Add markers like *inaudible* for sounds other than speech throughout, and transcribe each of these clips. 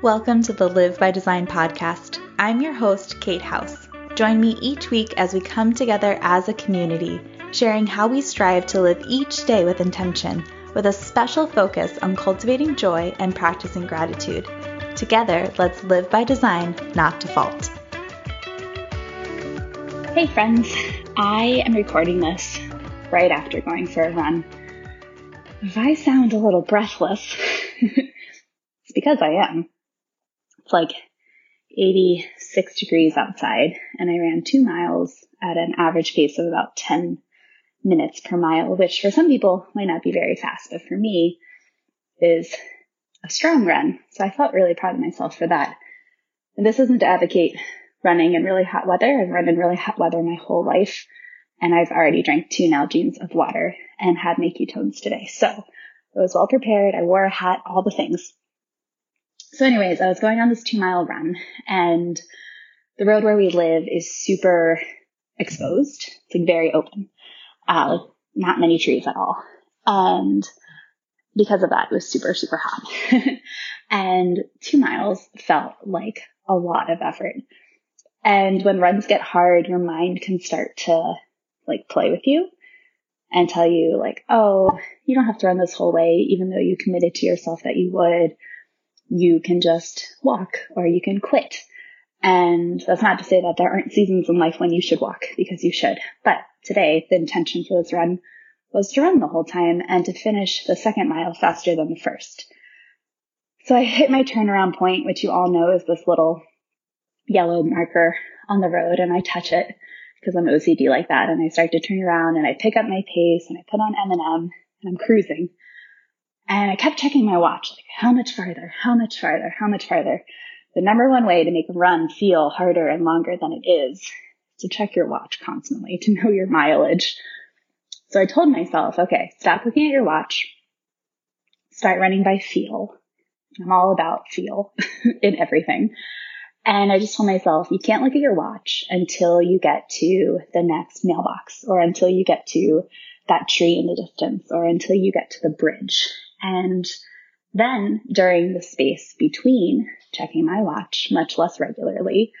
Welcome to the Live by Design podcast. I'm your host, Kate House. Join me each week as we come together as a community, sharing how we strive to live each day with intention, with a special focus on cultivating joy and practicing gratitude. Together, let's live by design, not default. Hey, friends. I am recording this right after going for a run. If I sound a little breathless, *laughs* it's because I am. It's like 86 degrees outside, and I ran two miles at an average pace of about 10 minutes per mile, which for some people might not be very fast, but for me is a strong run. So I felt really proud of myself for that. And this isn't to advocate running in really hot weather. I've run in really hot weather my whole life, and I've already drank two Nalgene's of water and had my ketones today. So I was well prepared. I wore a hat, all the things. So anyways, I was going on this two mile run and the road where we live is super exposed. It's like very open. Uh, not many trees at all. And because of that, it was super, super hot. *laughs* and two miles felt like a lot of effort. And when runs get hard, your mind can start to like play with you and tell you like, oh, you don't have to run this whole way, even though you committed to yourself that you would. You can just walk or you can quit. And that's not to say that there aren't seasons in life when you should walk because you should. But today, the intention for this run was to run the whole time and to finish the second mile faster than the first. So I hit my turnaround point, which you all know is this little yellow marker on the road and I touch it because I'm OCD like that. And I start to turn around and I pick up my pace and I put on Eminem and I'm cruising. And I kept checking my watch, like how much farther, how much farther, how much farther. The number one way to make a run feel harder and longer than it is to check your watch constantly, to know your mileage. So I told myself, okay, stop looking at your watch. Start running by feel. I'm all about feel *laughs* in everything. And I just told myself, you can't look at your watch until you get to the next mailbox or until you get to that tree in the distance or until you get to the bridge. And then during the space between checking my watch much less regularly,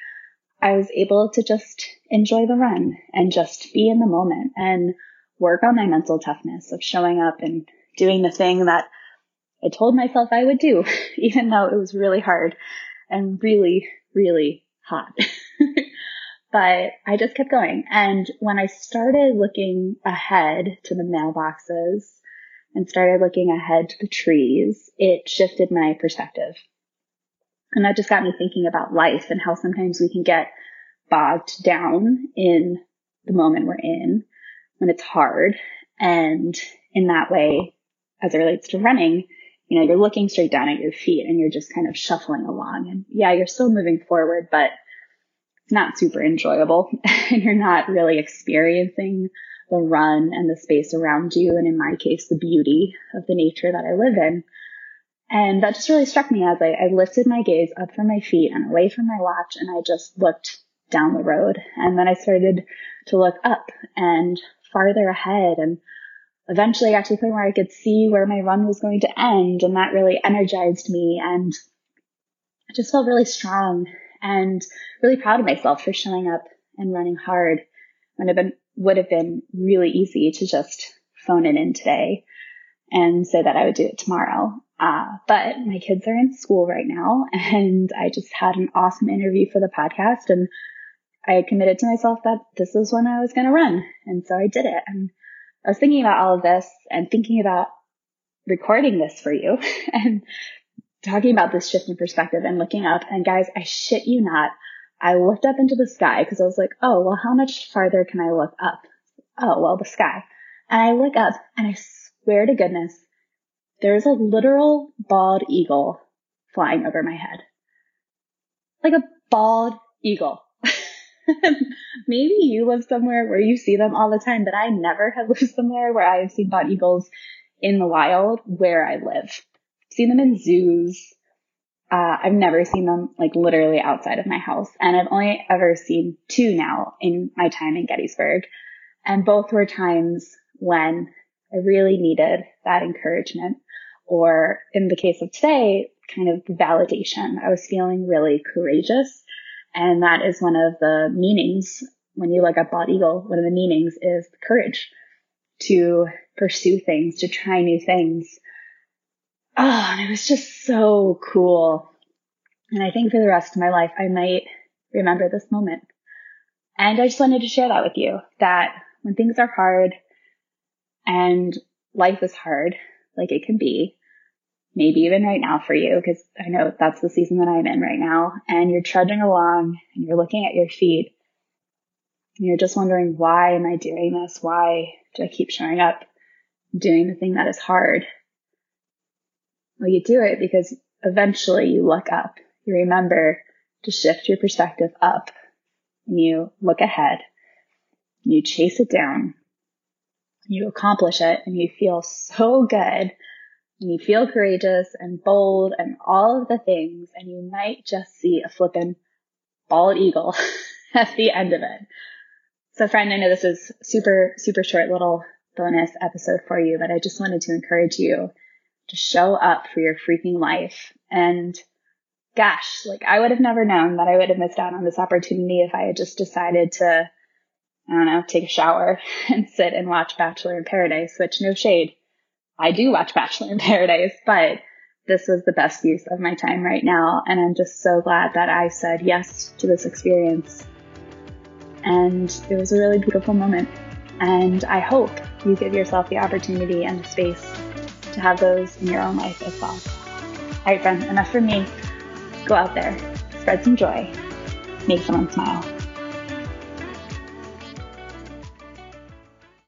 I was able to just enjoy the run and just be in the moment and work on my mental toughness of showing up and doing the thing that I told myself I would do, *laughs* even though it was really hard and really, really hot. *laughs* but I just kept going. And when I started looking ahead to the mailboxes and started looking ahead to the trees, it shifted my perspective. And that just got me thinking about life and how sometimes we can get bogged down in the moment we're in when it's hard. And in that way, as it relates to running, you know, you're looking straight down at your feet and you're just kind of shuffling along. And yeah, you're still moving forward, but it's not super enjoyable *laughs* and you're not really experiencing the run and the space around you. And in my case, the beauty of the nature that I live in. And that just really struck me as I, I lifted my gaze up from my feet and away from my watch and I just looked down the road. And then I started to look up and farther ahead and eventually I got to the point where I could see where my run was going to end and that really energized me and I just felt really strong and really proud of myself for showing up and running hard when it been, would have been really easy to just phone it in today and say that I would do it tomorrow. Uh, but my kids are in school right now *laughs* and I just had an awesome interview for the podcast and I committed to myself that this is when I was going to run. And so I did it. And I was thinking about all of this and thinking about recording this for you *laughs* and talking about this shift in perspective and looking up. And guys, I shit you not. I looked up into the sky because I was like, oh, well, how much farther can I look up? Oh, well, the sky. And I look up and I swear to goodness, there's a literal bald eagle flying over my head. Like a bald eagle. *laughs* Maybe you live somewhere where you see them all the time, but I never have *laughs* lived somewhere where I have seen bald eagles in the wild where I live. I've seen them in zoos. Uh, I've never seen them like literally outside of my house. And I've only ever seen two now in my time in Gettysburg. And both were times when I really needed that encouragement or in the case of today, kind of validation. I was feeling really courageous. And that is one of the meanings when you look at Bald Eagle, one of the meanings is courage to pursue things, to try new things. Oh, and it was just so cool. And I think for the rest of my life, I might remember this moment. And I just wanted to share that with you that when things are hard and life is hard, like it can be, maybe even right now for you, because I know that's the season that I'm in right now, and you're trudging along and you're looking at your feet and you're just wondering, why am I doing this? Why do I keep showing up doing the thing that is hard? Well, you do it because eventually you look up. You remember to shift your perspective up and you look ahead. You chase it down. You accomplish it and you feel so good and you feel courageous and bold and all of the things, and you might just see a flippin' bald eagle *laughs* at the end of it. So friend, I know this is super, super short little bonus episode for you, but I just wanted to encourage you to show up for your freaking life. And gosh, like I would have never known that I would have missed out on this opportunity if I had just decided to, I don't know, take a shower *laughs* and sit and watch Bachelor in Paradise, which no shade. I do watch Bachelor in Paradise, but this was the best use of my time right now. And I'm just so glad that I said yes to this experience. And it was a really beautiful moment. And I hope you give yourself the opportunity and the space to have those in your own life as well. All right, friends, enough for me. Go out there, spread some joy, make someone smile.